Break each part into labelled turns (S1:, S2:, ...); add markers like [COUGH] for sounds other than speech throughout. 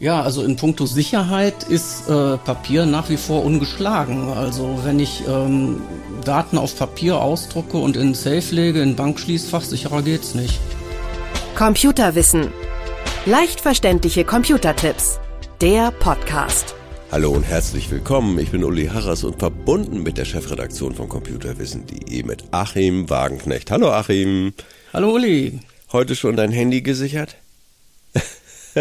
S1: Ja, also in puncto Sicherheit ist äh, Papier nach wie vor ungeschlagen. Also wenn ich ähm, Daten auf Papier ausdrucke und in Safe lege, in Bankschließfach, sicherer geht's nicht.
S2: Computerwissen. Leicht verständliche Computertipps. Der Podcast.
S3: Hallo und herzlich willkommen. Ich bin Uli Harras und verbunden mit der Chefredaktion von Computerwissen.de mit Achim Wagenknecht. Hallo Achim.
S1: Hallo Uli.
S3: Heute schon dein Handy gesichert?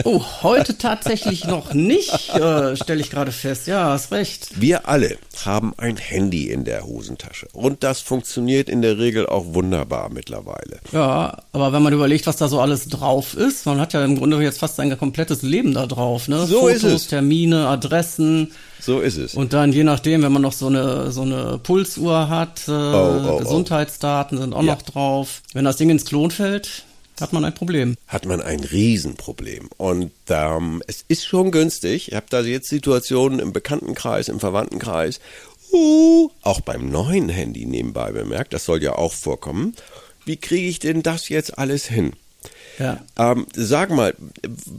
S1: Oh, heute tatsächlich noch nicht, äh, stelle ich gerade fest. Ja, hast recht.
S3: Wir alle haben ein Handy in der Hosentasche. Und das funktioniert in der Regel auch wunderbar mittlerweile.
S1: Ja, aber wenn man überlegt, was da so alles drauf ist, man hat ja im Grunde jetzt fast sein komplettes Leben da drauf. Ne?
S3: So
S1: Fotos,
S3: ist es.
S1: Termine, Adressen.
S3: So ist es.
S1: Und dann je nachdem, wenn man noch so eine, so eine Pulsuhr hat, äh,
S3: Oh, oh, oh.
S1: Gesundheitsdaten sind auch
S3: Ja.
S1: noch drauf. Wenn das Ding ins Klon fällt, hat man ein Problem.
S3: hat man ein Riesenproblem. Und ähm, es ist schon günstig. Ich habe da jetzt Situationen im Bekanntenkreis, im Verwandtenkreis, uh, auch beim neuen Handy nebenbei bemerkt, das soll ja auch vorkommen. Wie kriege ich denn das jetzt alles hin?
S1: Ja.
S3: Ähm, sag mal,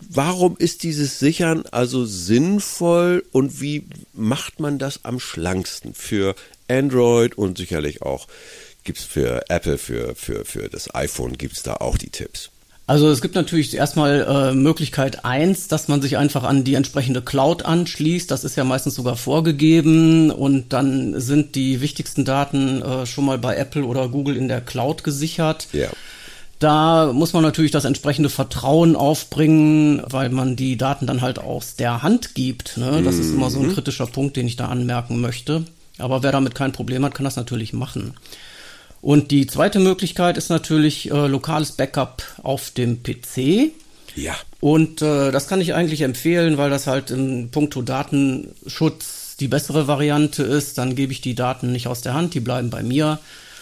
S3: warum ist dieses Sichern also sinnvoll und wie macht man das am schlanksten für Android und sicherlich auch gibt's für Apple, für, für, für das iPhone gibt's da auch die Tipps.
S1: Also es gibt natürlich erstmal äh, Möglichkeit eins, dass man sich einfach an die entsprechende Cloud anschließt. Das ist ja meistens sogar vorgegeben und dann sind die wichtigsten Daten äh, schon mal bei Apple oder Google in der Cloud gesichert.
S3: Ja.
S1: Da muss man natürlich das entsprechende Vertrauen aufbringen, weil man die Daten dann halt aus der Hand gibt. Ne? Das ist immer so ein kritischer Punkt, den ich da anmerken möchte. Aber wer damit kein Problem hat, kann das natürlich machen. Und die zweite Möglichkeit ist natürlich äh, lokales Backup auf dem PC.
S3: Ja.
S1: Und äh, das kann ich eigentlich empfehlen, weil das halt in puncto Datenschutz die bessere Variante ist. Dann gebe ich die Daten nicht aus der Hand, die bleiben bei mir.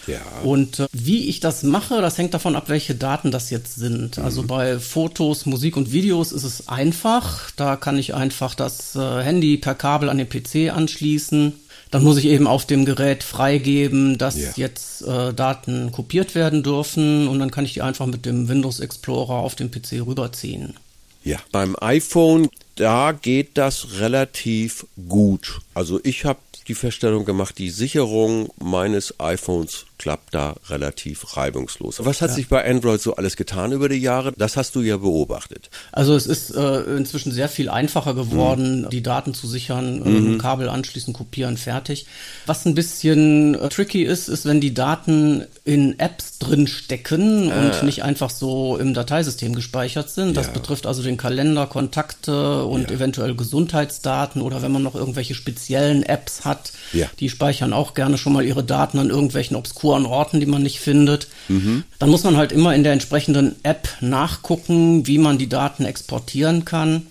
S3: Ja.
S1: Und äh, wie ich das mache, das hängt davon ab, welche Daten das jetzt sind. Also bei Fotos, Musik und Videos ist es einfach. Da kann ich einfach das äh, Handy per Kabel an den PC anschließen. Dann muss ich eben auf dem Gerät freigeben, dass
S3: Ja.
S1: jetzt äh, Daten kopiert werden dürfen und dann kann ich die einfach mit dem Windows Explorer auf den PC rüberziehen.
S3: Ja, beim iPhone, da geht das relativ gut. Also ich habe die Feststellung gemacht, die Sicherung meines iPhones klappt da relativ reibungslos. Was hat sich bei Android so alles getan über die Jahre? Das hast du ja beobachtet.
S1: Also es ist äh, inzwischen sehr viel einfacher geworden, die Daten zu sichern, ähm, Kabel anschließen, kopieren, fertig. Was ein bisschen äh, tricky ist, ist, wenn die Daten in Apps drin stecken und nicht einfach so im Dateisystem gespeichert sind. Das
S3: Ja.
S1: betrifft also den Kalender, Kontakte und
S3: Ja.
S1: eventuell Gesundheitsdaten oder wenn man noch irgendwelche speziellen Apps hat,
S3: Ja.
S1: die speichern auch gerne schon mal ihre Daten an irgendwelchen obskuren Orten, die man nicht findet. Dann muss man halt immer in der entsprechenden App nachgucken, wie man die Daten exportieren kann.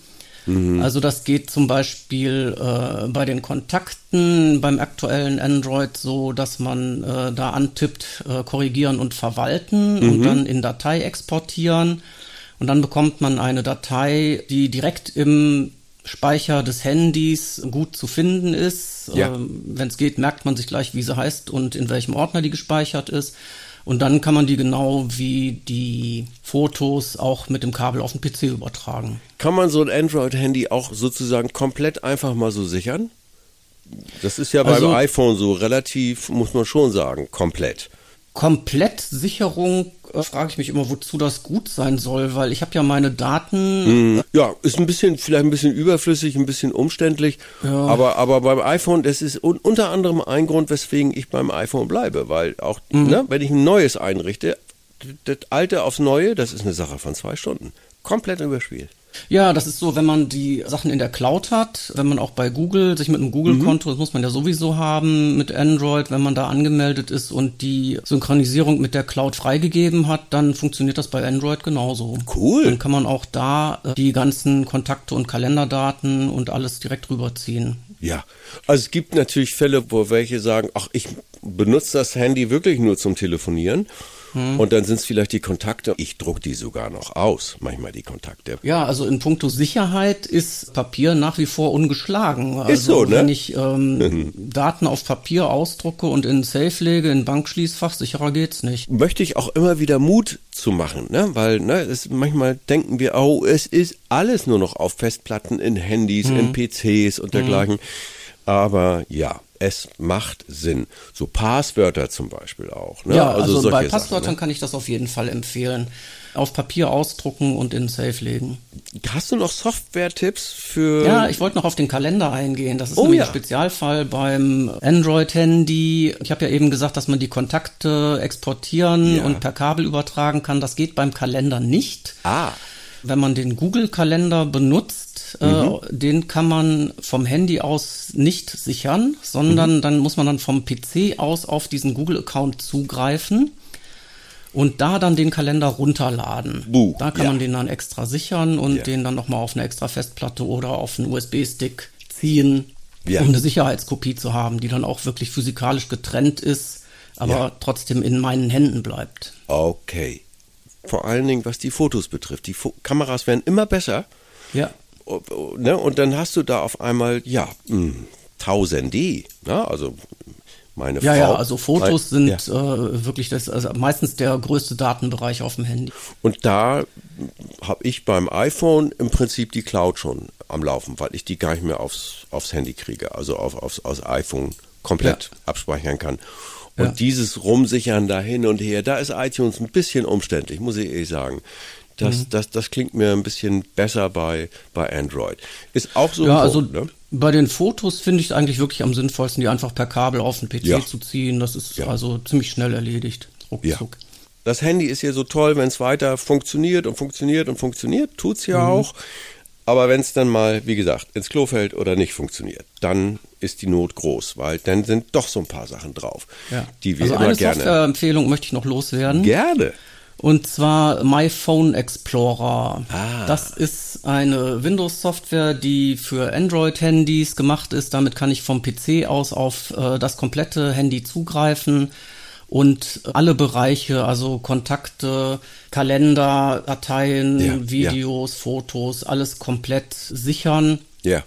S1: Also das geht zum Beispiel äh, bei den Kontakten beim aktuellen Android so, dass man äh, da antippt, äh, korrigieren und verwalten und dann in Datei exportieren. Und dann bekommt man eine Datei, die direkt im Speicher des Handys gut zu finden ist.
S3: Ja.
S1: Ähm, Wenn es geht, merkt man sich gleich, wie sie heißt und in welchem Ordner die gespeichert ist. Und dann kann man die genau wie die Fotos auch mit dem Kabel auf den PC übertragen.
S3: Kann man so ein Android-Handy auch sozusagen komplett einfach mal so sichern? Das ist ja
S1: Also-
S3: beim iPhone so relativ, muss man schon sagen, komplett.
S1: Komplettsicherung äh, frage ich mich immer, wozu das gut sein soll, weil ich habe ja meine Daten.
S3: Ja, ist ein bisschen, vielleicht ein bisschen überflüssig, ein bisschen umständlich. Aber, aber beim iPhone, das ist un unter anderem ein Grund, weswegen ich beim iPhone bleibe, weil auch, ne, wenn ich ein neues einrichte, das alte aufs neue, das ist eine Sache von zwei Stunden. Komplett überspielt.
S1: Ja, das ist so, wenn man die Sachen in der Cloud hat, wenn man auch bei Google sich mit einem Google-Konto, das muss man ja sowieso haben mit Android, wenn man da angemeldet ist und die Synchronisierung mit der Cloud freigegeben hat, dann funktioniert das bei Android genauso.
S3: Cool.
S1: Dann kann man auch da äh, die ganzen Kontakte und Kalenderdaten und alles direkt rüberziehen.
S3: Ja, also es gibt natürlich Fälle, wo welche sagen, ach, ich benutze das Handy wirklich nur zum Telefonieren. Hm. Und dann sind es vielleicht die Kontakte. Ich druck die sogar noch aus, manchmal die Kontakte.
S1: Ja, also in puncto Sicherheit ist Papier nach wie vor ungeschlagen. Also
S3: ist so, ne?
S1: Wenn ich ähm, [LAUGHS] Daten auf Papier ausdrucke und in Safe lege, in Bankschließfach, sicherer geht's nicht.
S3: Möchte ich auch immer wieder Mut zu machen, ne? Weil ne, es, manchmal denken wir, oh, es ist alles nur noch auf Festplatten, in Handys, hm. in PCs und dergleichen. Hm. Aber ja, es macht Sinn. So Passwörter zum Beispiel auch. Ne?
S1: Ja, also, also bei Passwörtern Sachen, ne? kann ich das auf jeden Fall empfehlen. Auf Papier ausdrucken und in Safe legen.
S3: Hast du noch Software-Tipps für.
S1: Ja, ich wollte noch auf den Kalender eingehen. Das ist oh, nämlich ja. ein Spezialfall beim Android-Handy. Ich habe ja eben gesagt, dass man die Kontakte exportieren ja. und per Kabel übertragen kann. Das geht beim Kalender nicht.
S3: Ah.
S1: Wenn man den Google-Kalender benutzt, äh, mhm. den kann man vom Handy aus nicht sichern, sondern mhm. dann muss man dann vom PC aus auf diesen Google-Account zugreifen und da dann den Kalender runterladen.
S3: Buh,
S1: da kann ja. man den dann extra sichern und ja. den dann nochmal auf eine extra Festplatte oder auf einen USB-Stick ziehen, ja. um eine Sicherheitskopie zu haben, die dann auch wirklich physikalisch getrennt ist, aber trotzdem in meinen Händen bleibt.
S3: Okay. Vor allen Dingen, was die Fotos betrifft. Die Fo Kameras werden immer besser.
S1: Ja
S3: ne, und dann hast du da auf einmal, ja, mh, tausende, ne, also meine
S1: ja,
S3: Frau.
S1: Ja, also Fotos mein, sind ja. äh, wirklich das, also meistens der größte Datenbereich auf dem Handy.
S3: Und da habe ich beim iPhone im Prinzip die Cloud schon am Laufen, weil ich die gar nicht mehr aufs, aufs Handy kriege, also auf, aufs, aufs iPhone komplett ja. abspeichern kann. Und ja. dieses Rumsichern da hin und her, da ist iTunes ein bisschen umständlich, muss ich ehrlich sagen. Das, mhm. das, das klingt mir ein bisschen besser bei, bei Android. Ist auch so.
S1: Ja, also ne? bei den Fotos finde ich es eigentlich wirklich am sinnvollsten, die einfach per Kabel auf den PC ja. zu ziehen. Das ist ja. also ziemlich schnell erledigt.
S3: Ruckzuck. Ja. Das Handy ist ja so toll, wenn es weiter funktioniert und funktioniert und funktioniert, tut es ja mhm. auch. Aber wenn es dann mal, wie gesagt, ins Klo fällt oder nicht funktioniert, dann ist die Not groß, weil dann sind doch so ein paar Sachen drauf,
S1: ja.
S3: die wir
S1: also
S3: immer
S1: eine
S3: gerne.
S1: Softwareempfehlung möchte ich noch loswerden.
S3: Gerne.
S1: Und zwar My Phone Explorer.
S3: Ah.
S1: Das ist eine Windows-Software, die für Android-Handys gemacht ist. Damit kann ich vom PC aus auf äh, das komplette Handy zugreifen und alle Bereiche, also Kontakte, Kalender, Dateien, ja, Videos, ja. Fotos, alles komplett sichern.
S3: Ja.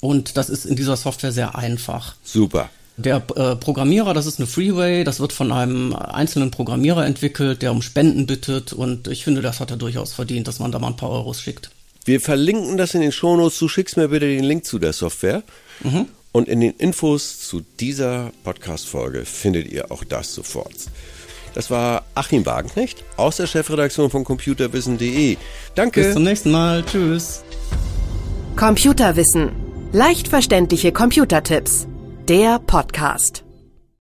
S1: Und das ist in dieser Software sehr einfach.
S3: Super.
S1: Der äh, Programmierer, das ist eine Freeway, das wird von einem einzelnen Programmierer entwickelt, der um Spenden bittet und ich finde, das hat er durchaus verdient, dass man da mal ein paar Euros schickt.
S3: Wir verlinken das in den Shownotes. Du schickst mir bitte den Link zu der Software. Mhm. Und in den Infos zu dieser Podcast-Folge findet ihr auch das sofort. Das war Achim Wagenknecht aus der Chefredaktion von computerwissen.de. Danke.
S1: Bis zum nächsten Mal. Tschüss.
S2: Computerwissen. Leicht verständliche Computertipps der Podcast.